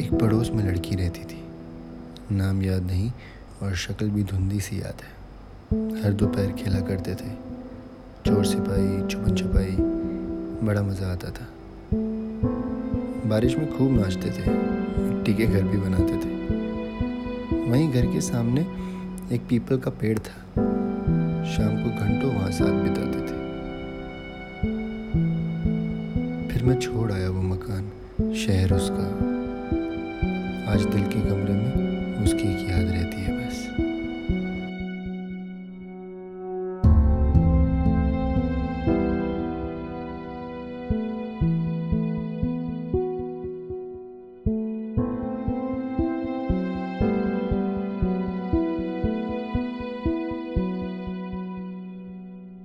एक पड़ोस में लड़की रहती थी। नाम याद नहीं और शक्ल भी धुंधी सी याद है। हर दोपहर खेला करते थे। चोर सिपाही छुपन छुपाई, बड़ा मज़ा आता था। बारिश में खूब नाचते थे, मिट्टी के घर भी बनाते थे। वहीं घर के सामने एक पीपल का पेड़ था। शाम को घंटों वहाँ साथ बिताते थे। फिर मैं छोड़ आया वो मकान, शहर उसका। आज दिल के कमरे में उसकी बस